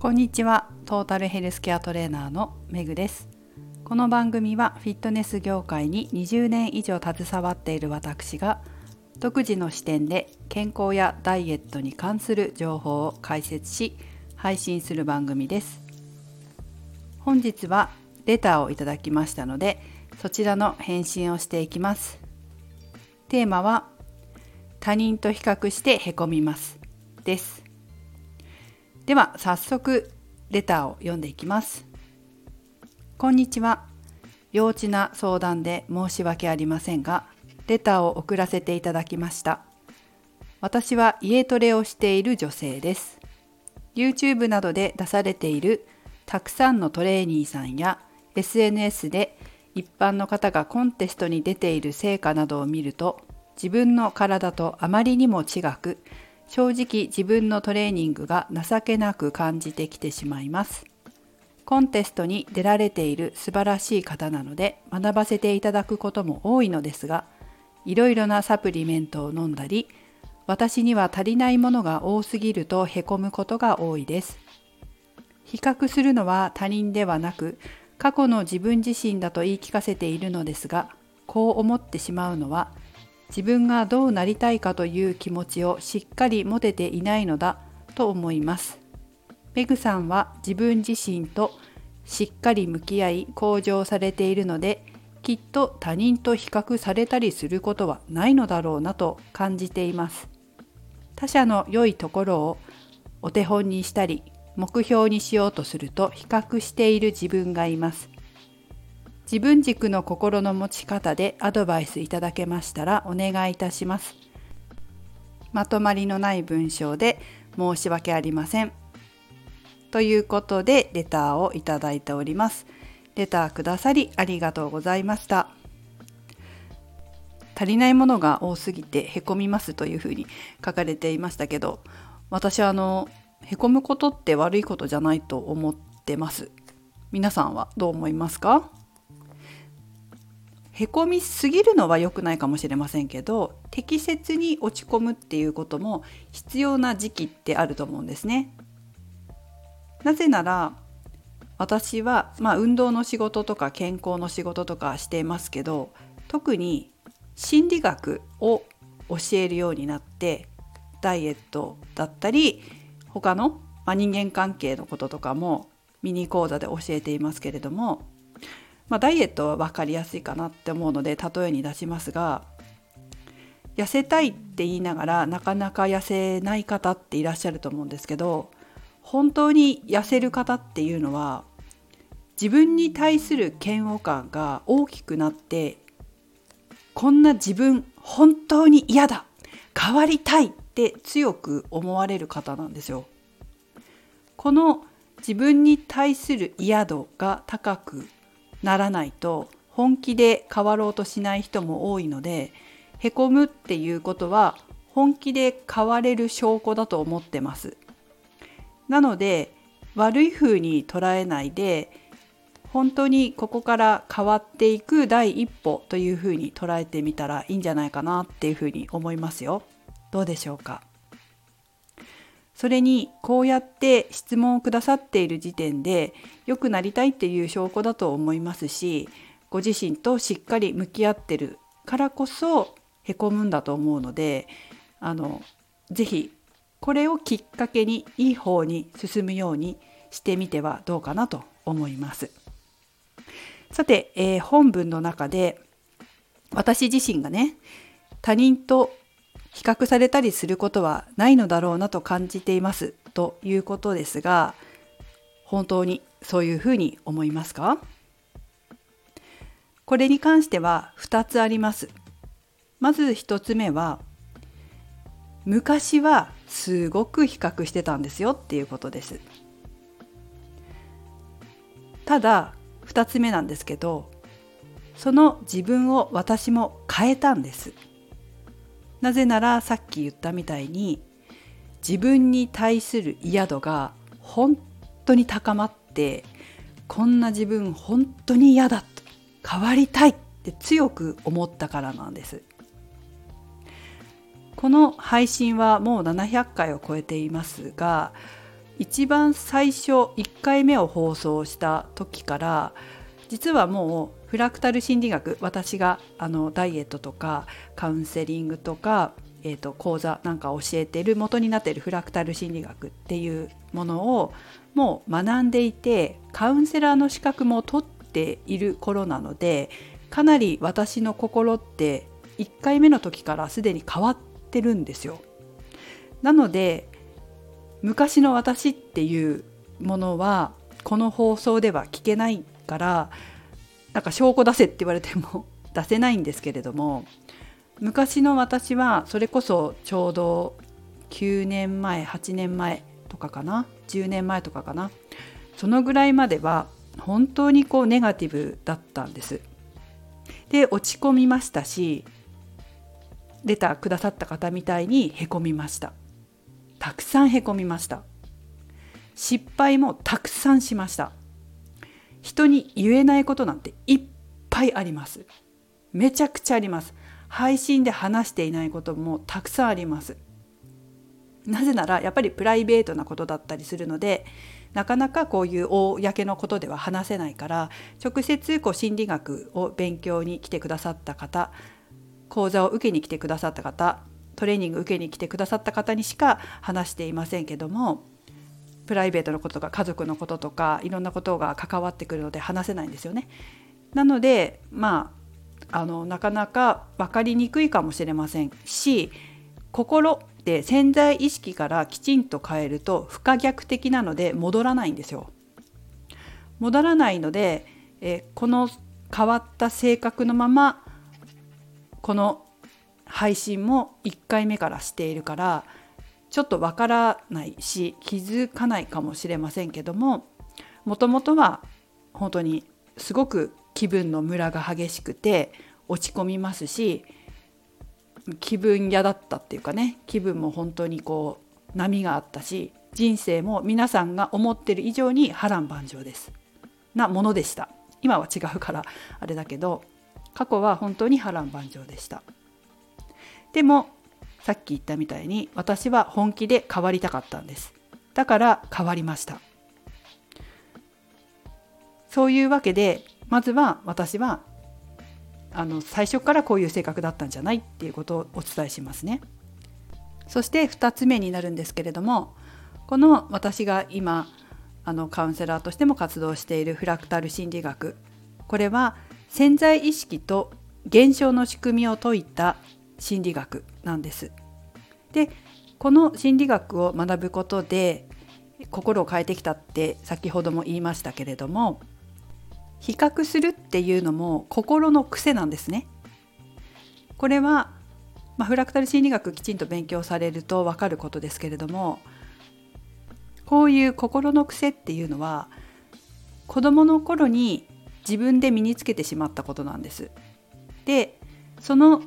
こんにちは。トータルヘルスケアトレーナーのめぐです。この番組はフィットネス業界に20年以上携わっている私が独自の視点で健康やダイエットに関する情報を解説し配信する番組です。本日はレターをいただきましたのでそちらの返信をしていきます。テーマは他人と比較してへこみますです。では早速レターを読んでいきます。こんにちは。幼稚な相談で申し訳ありませんがレターを送らせていただきました。私は家トレをしている女性です。YouTube などで出されているたくさんのトレーニーさんや SNS で一般の方がコンテストに出ている成果などを見ると自分の体とあまりにも違く正直自分のトレーニングが情けなく感じてきてしまいます。コンテストに出られている素晴らしい方なので学ばせていただくことも多いのですが、いろいろなサプリメントを飲んだり、私には足りないものが多すぎるとへこむことが多いです。比較するのは他人ではなく、過去の自分自身だと言い聞かせているのですが、こう思ってしまうのは自分がどうなりたいかという気持ちをしっかり持てていないのだと思います。メグさんは自分自身としっかり向き合い向上されているのできっと他人と比較されたりすることはないのだろうなと感じています。他者の良いところをお手本にしたり目標にしようとすると比較している自分がいます。自分軸の心の持ち方でアドバイスいただけましたらお願いいたします。まとまりのない文章で申し訳ありません。ということでレターをいただいております。レターくださりありがとうございました。足りないものが多すぎてへこみますというふうに書かれていましたけど私はあのへこむことって悪いことじゃないと思ってます皆さんはどう思いますか？へこみすぎるのは良くないかもしれませんけど適切に落ち込むっていうことも必要な時期ってあると思うんですね。なぜなら私は、まあ、運動の仕事とか健康の仕事とかしていますけど特に心理学を教えるようになってダイエットだったり他の、まあ、人間関係のこととかもミニ講座で教えていますけれどもまあ、ダイエットは分かりやすいかなって思うので例えに出しますが痩せたいって言いながらなかなか痩せない方っていらっしゃると思うんですけど本当に痩せる方っていうのは自分に対する嫌悪感が大きくなってこんな自分本当に嫌だ変わりたいって強く思われる方なんですよ。この自分に対する嫌度が高くならないと本気で変わろうとしない人も多いのでへこむっていうことは本気で変われる証拠だと思ってます。なので悪い風に捉えないで本当にここから変わっていく第一歩というふうに捉えてみたらいいんじゃないかなっていうふうに思いますよ。どうでしょうか？それにこうやって質問をくださっている時点で良くなりたいっていう証拠だと思いますしご自身としっかり向き合ってるからこそへこむんだと思うのであのぜひこれをきっかけにいい方に進むようにしてみてはどうかなと思います。さて、えー、本文の中で私自身がね他人と比較されたりすることはないのだろうなと感じていますということですが本当にそういうふうに思いますか？これに関しては2つあります。まず1つ目は昔はすごく比較してたんですよっていうことです。ただ2つ目なんですけどその自分を私も変えたんです。なぜならさっき言ったみたいに自分に対する嫌度が本当に高まってこんな自分本当に嫌だ変わりたいって強く思ったからなんです。この配信はもう700回を超えていますが一番最初1回目を放送した時から実はもうフラクタル心理学私があのダイエットとかカウンセリングとか、えーと、講座なんか教えてる元になっているフラクタル心理学っていうものをもう学んでいてカウンセラーの資格も取っている頃なのでかなり私の心って1回目の時からすでに変わってるんですよ。なので昔の私っていうものはこの放送では聞けないからなんか証拠出せって言われても 出せないんですけれども昔の私はそれこそちょうど9年前8年前とかかな10年前とかかなそのぐらいまでは本当にこうネガティブだったんです。で落ち込みましたしレターくださった方みたいにへこみました。たくさんへこみました。失敗もたくさんしました。人に言えないことなんていっぱいあります。めちゃくちゃあります。配信で話していないこともたくさんあります。なぜならやっぱりプライベートなことだったりするのでなかなかこういう公のことでは話せないから直接こう心理学を勉強に来てくださった方講座を受けに来てくださった方トレーニング受けに来てくださった方にしか話していませんけどもプライベートのこととか家族のこととかいろんなことが関わってくるので話せないんですよね。なのでまああのなかなか分かりにくいかもしれませんし心って潜在意識からきちんと変えると不可逆的なので戻らないんですよ。戻らないのでえこの変わった性格のままこの配信も1回目からしているからちょっとわからないし気づかないかもしれませんけどももともとは本当にすごく気分のムラが激しくて落ち込みますし気分屋だったっていうかね気分も本当にこう波があったし人生も皆さんが思ってる以上に波乱万丈です。なものでした。今は違うからあれだけど過去は本当に波乱万丈でした。でもさっき言ったみたいに私は本気で変わりたかったんです。だから変わりました。そういうわけでまずは私はあの最初からこういう性格だったんじゃないっていうことをお伝えしますね。そして2つ目になるんですけれどもこの私が今あのカウンセラーとしても活動しているフラクタル心理学。これは潜在意識と現象の仕組みを解いた心理学なんです。でこの心理学を学ぶことで心を変えてきたって先ほども言いましたけれども比較するっていうのも心の癖なんですね。これは、まあ、フラクタル心理学きちんと勉強されると分かることですけれどもこういう心の癖っていうのは子どもの頃に自分で身につけてしまったことなんです。でその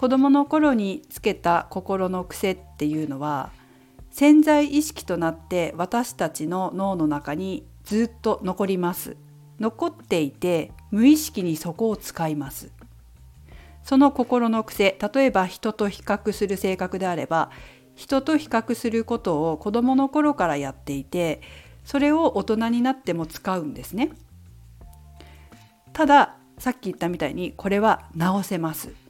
子どもの頃につけた心の癖っていうのは潜在意識となって私たちの脳の中にずっと残ります。残っていて無意識にそこを使います。その心の癖例えば人と比較する性格であれば人と比較することを子どもの頃からやっていてそれを大人になっても使うんですね。たださっき言ったみたいにこれは直せます。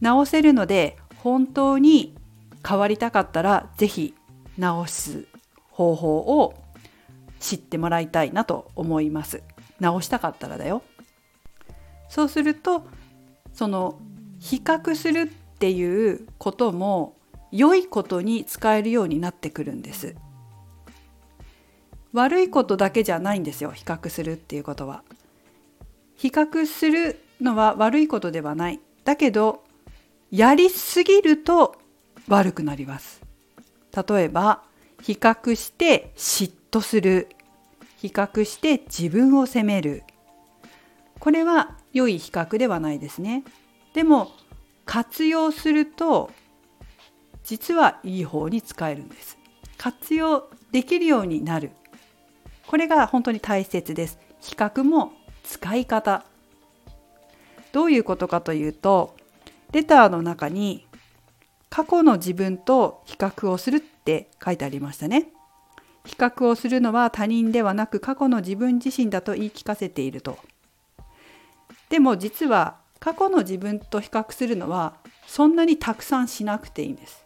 直せるので本当に変わりたかったら是非直す方法を知ってもらいたいなと思います。直したかったらだよ。そうするとその比較するっていうことも良いことに使えるようになってくるんです。悪いことだけじゃないんですよ比較するっていうことは。比較するのは悪いことではない。だけどやりすぎると悪くなります。例えば比較して嫉妬する。比較して自分を責める。これは良い比較ではないですね。でも活用すると実はいい方に使えるんです。活用できるようになる。これが本当に大切です。比較も使い方。どういうことかというとレターの中に過去の自分と比較をするって書いてありましたね。比較をするのは他人ではなく過去の自分自身だと言い聞かせていると。でも実は過去の自分と比較するのはそんなにたくさんしなくていいんです。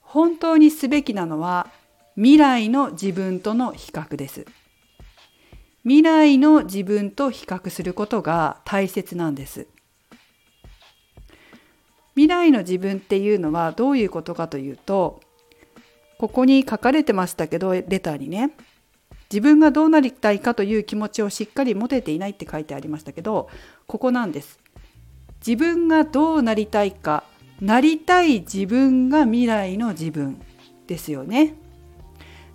本当にすべきなのは未来の自分との比較です。未来の自分と比較することが大切なんです。未来の自分っていうのはどういうことかというとここに書かれてましたけどレターにね自分がどうなりたいかという気持ちをしっかり持てていないって書いてありましたけどここなんです。自分がどうなりたいかなりたい自分が未来の自分ですよね。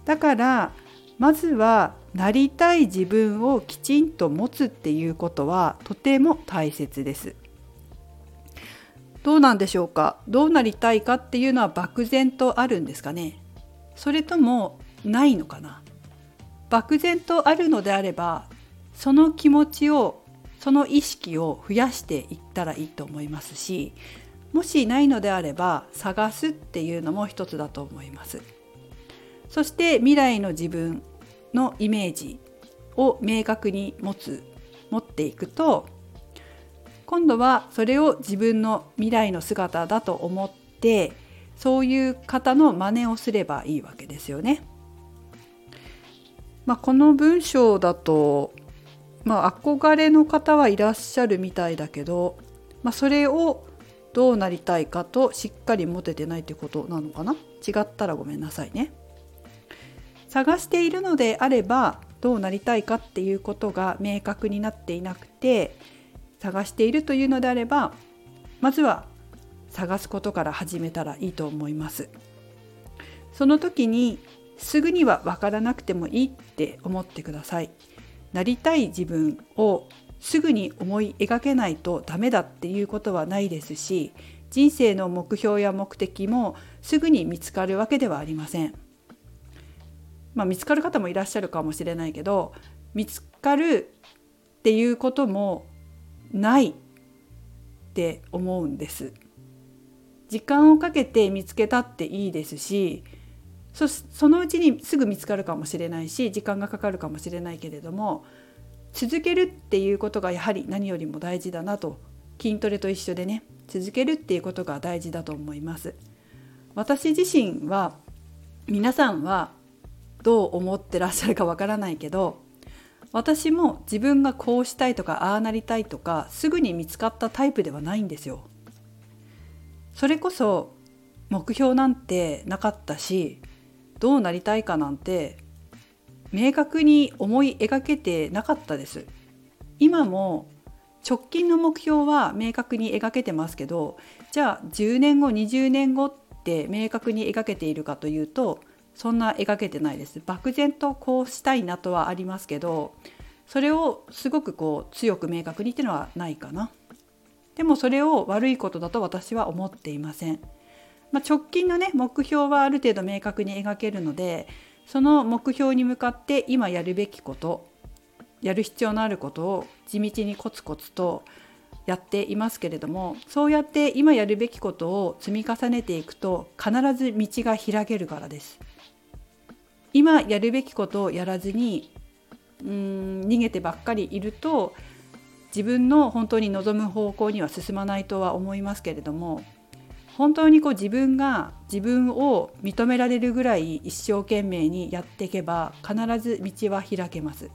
だからまずはなりたい自分をきちんと持つっていうことはとても大切です。どうなんでしょうか？どうなりたいかっていうのは漠然とあるんですかね？それともないのかな？漠然とあるのであればその気持ちをその意識を増やしていったらいいと思いますしもしないのであれば探すっていうのも一つだと思います。そして未来の自分のイメージを明確に持つ持っていくと今度はそれを自分の未来の姿だと思ってそういう方の真似をすればいいわけですよね。まあ、この文章だと、まあ、憧れの方はいらっしゃるみたいだけど、まあ、それをどうなりたいかとしっかり持ててないってことなのかな？違ったらごめんなさいね。探しているのであればどうなりたいかっていうことが明確になっていなくて探しているというのであればまずは探すことから始めたらいいと思います。その時にすぐには分からなくてもいいって思ってください。なりたい自分をすぐに思い描けないとダメだっていうことはないですし人生の目標や目的もすぐに見つかるわけではありません。まあ、見つかる方もいらっしゃるかもしれないけど見つかるっていうこともないって思うんです。時間をかけて見つけたっていいですしそそのうちにすぐ見つかるかもしれないし時間がかかるかもしれないけれども続けるっていうことがやはり何よりも大事だなと筋トレと一緒でね続けるっていうことが大事だと思います。私自身は皆さんはどう思ってらっしゃるかわからないけど私も自分がこうしたいとかああなりたいとかすぐに見つかったタイプではないんですよ。それこそ目標なんてなかったしどうなりたいかなんて明確に思い描けてなかったです今も直近の目標は明確に描けてますけどじゃあ10年後20年後って明確に描けているかというとそんな描けてないです。漠然とこうしたいなとはありますけどそれをすごくこう強く明確にっていうのはないかな。でもそれを悪いことだと私は思っていません。まあ、直近のね目標はある程度明確に描けるのでその目標に向かって今やるべきことやる必要のあることを地道にコツコツとやっていますけれどもそうやって今やるべきことを積み重ねていくと必ず道が開けるからです。今やるべきことをやらずにうん逃げてばっかりいると自分の本当に望む方向には進まないとは思いますけれども本当にこう自分が自分を認められるぐらい一生懸命にやっていけば必ず道は開けます。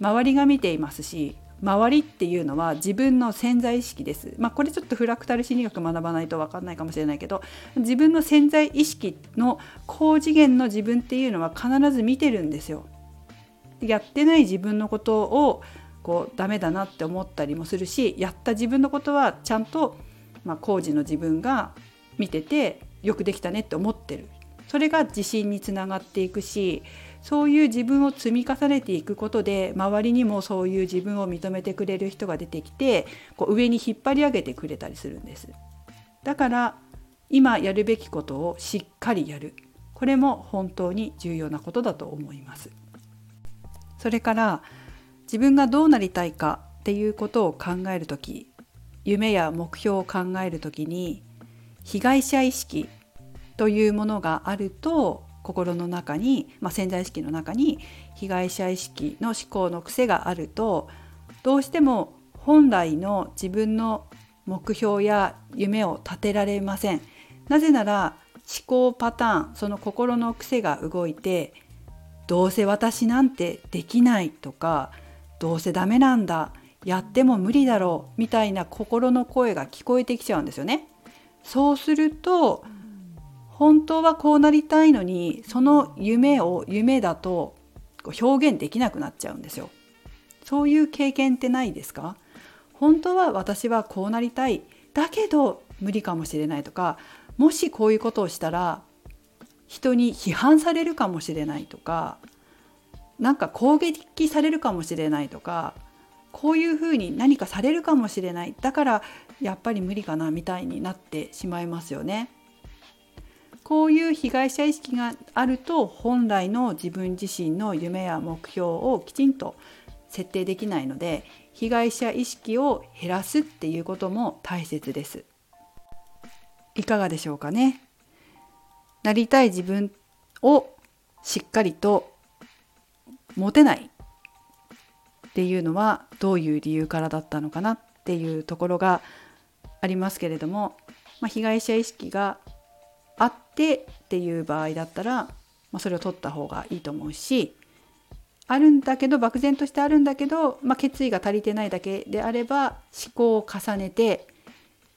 周りが見ていますし周りっていうのは自分の潜在意識です。まあこれちょっとフラクタル心理学学ばないと分かんないかもしれないけど自分の潜在意識の高次元の自分っていうのは必ず見てるんですよ。やってない自分のことをこうダメだなって思ったりもするしやった自分のことはちゃんとまあ、工事の自分が見ててよくできたねって思ってるそれが自信につながっていくしそういう自分を積み重ねていくことで周りにもそういう自分を認めてくれる人が出てきてこう上に引っ張り上げてくれたりするんです。だから今やるべきことをしっかりやる。これも本当に重要なことだと思います。それから自分がどうなりたいかっていうことを考える時夢や目標を考える時に被害者意識というものがあると心の中に、まあ、潜在意識の中に被害者意識の思考の癖があるとどうしても本来の自分の目標や夢を立てられません。なぜなら思考パターンその心の癖が動いてどうせ私なんてできないとかどうせダメなんだやっても無理だろうみたいな心の声が聞こえてきちゃうんですよね。そうすると本当はこうなりたいのにその夢を夢だと表現できなくなっちゃうんですよ。そういう経験ってないですか？本当は私はこうなりたいだけど無理かもしれないとかもしこういうことをしたら人に批判されるかもしれないとかなんか攻撃されるかもしれないとかこういうふうに何かされるかもしれないだからやっぱり無理かなみたいになってしまいますよね。こういう被害者意識があると本来の自分自身の夢や目標をきちんと設定できないので被害者意識を減らすっていうことも大切です。いかがでしょうかね？なりたい自分をしっかりと持てないっていうのはどういう理由からだったのかなっていうところがありますけれども、まあ、被害者意識がってっていう場合だったら、まあ、それを取った方がいいと思うしあるんだけど漠然としてあるんだけど、まあ、決意が足りてないだけであれば思考を重ねて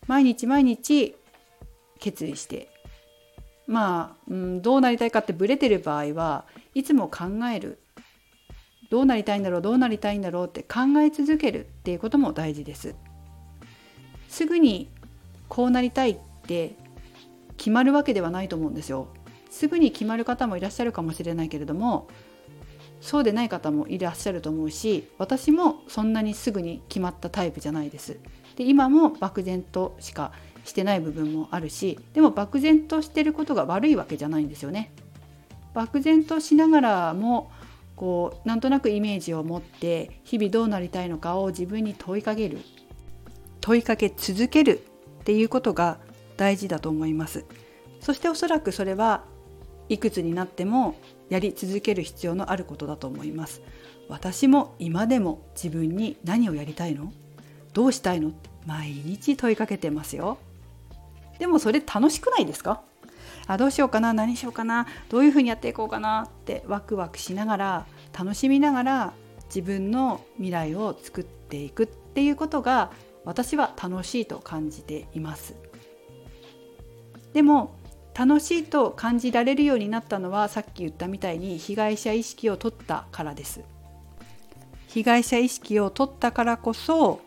毎日毎日決意してまあ、うん、どうなりたいかってブレてる場合はいつも考えるどうなりたいんだろうどうなりたいんだろうって考え続けるっていうことも大事です。すぐにこうなりたいって決まるわけではないと思うんですよ。すぐに決まる方もいらっしゃるかもしれないけれどもそうでない方もいらっしゃると思うし私もそんなにすぐに決まったタイプじゃないです。で今も漠然としかしてない部分もあるしでも漠然としてることが悪いわけじゃないんですよね。漠然としながらもこうなんとなくイメージを持って日々どうなりたいのかを自分に問いかける問いかけ続けるっていうことが大事だと思います。そしておそらくそれはいくつになってもやり続ける必要のあることだと思います。私も今でも自分に何をやりたいの？どうしたいの毎日問いかけてますよ。でもそれ楽しくないですか？あどうしようかな？何しようかな？どういうふうにやっていこうかなってワクワクしながら楽しみながら自分の未来を作っていくっていうことが私は楽しいと感じています。でも楽しいと感じられるようになったのはさっき言ったみたいに被害者意識を取ったからです。被害者意識を取ったからこそ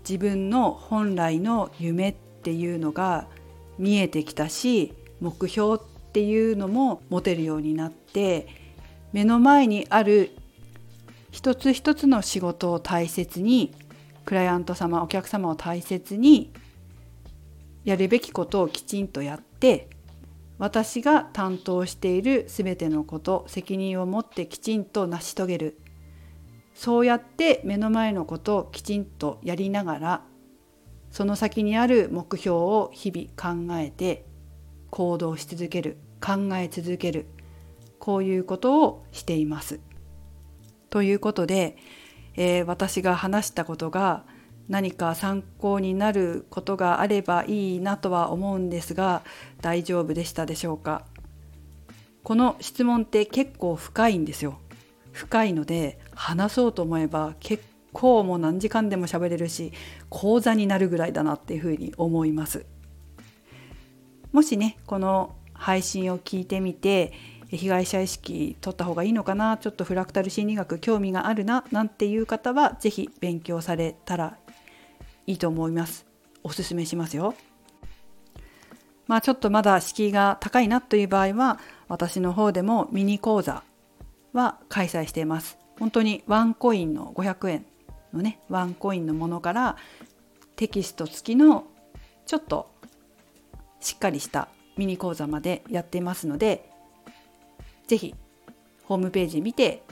自分の本来の夢っていうのが見えてきたし目標っていうのも持てるようになって目の前にある一つ一つの仕事を大切にクライアント様お客様を大切にやるべきことをきちんとやって私が担当している全てのこと責任を持ってきちんと成し遂げるそうやって目の前のことをきちんとやりながらその先にある目標を日々考えて行動し続ける考え続けるこういうことをしています。ということで、えー、私が話したことが何か参考になることがあればいいなとは思うんですが大丈夫でしたでしょうか？この質問って結構深いんですよ。深いので話そうと思えば結構もう何時間でも喋れるし講座になるぐらいだなっていうふうに思います。もしねこの配信を聞いてみて被害者意識取った方がいいのかなちょっとフラクタル心理学興味があるななんていう方は是非勉強されたらいいと思います。おすすめしますよ。まあちょっとまだ敷居が高いなという場合は私の方でもミニ講座は開催しています。本当にワンコインの500円のねワンコインのものからテキスト付きのちょっとしっかりしたミニ講座までやっていますので是非ホームページ見て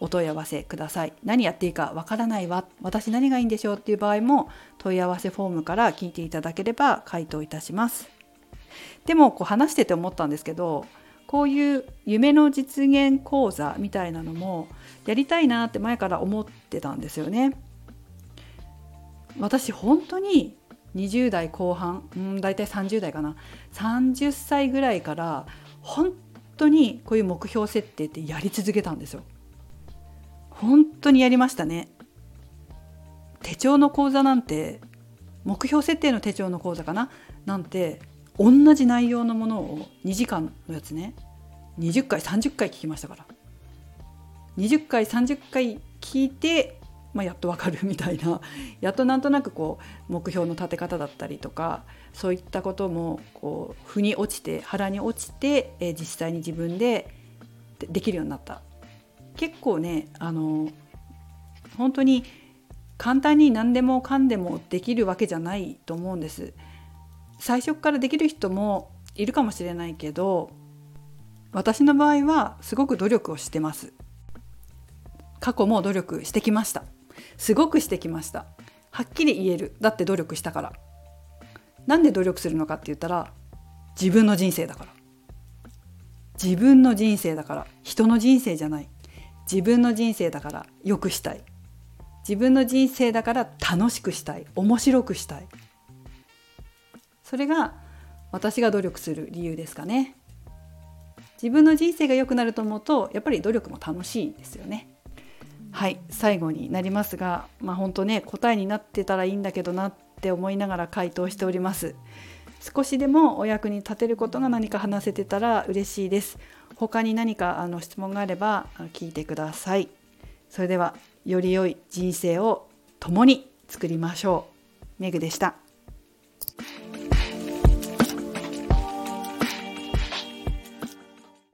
お問い合わせください何やっていいかわからないわ私何がいいんでしょうっていう場合も問い合わせフォームから聞いていただければ回答いたしますでもこう話してて思ったんですけどこういう夢の実現講座みたいなのもやりたいなって前から思ってたんですよね。私本当に20代後半うん大体30代かな30歳ぐらいから本当にこういう目標設定ってやり続けたんですよ。本当にやりましたね。手帳の講座なんて目標設定の手帳の講座かな？なんて同じ内容のものを2時間のやつね。20回30回聞きましたから。20回30回聞いて、まあ、やっとわかるみたいな。やっとなんとなくこう目標の立て方だったりとかそういったこともこう腑に落ちて腹に落ちて、え、実際に自分でできるようになった。結構ねあの本当に簡単に何でもかんでもできるわけじゃないと思うんです。最初からできる人もいるかもしれないけど私の場合はすごく努力をしてます。過去も努力してきました。すごくしてきました。はっきり言える。だって努力したから。なんで努力するのかって言ったら自分の人生だから。自分の人生だから。人の人生じゃない。自分の人生だから良くしたい。自分の人生だから楽しくしたい。面白くしたい。それが私が努力する理由ですかね。自分の人生が良くなると思うとやっぱり努力も楽しいですよね。はい最後になりますがまあ本当ね答えになってたらいいんだけどなって思いながら回答しております。少しでもお役に立てることが何か話せてたら嬉しいです。他に何かあの質問があれば聞いてください。それではより良い人生を共に作りましょう。メグでした。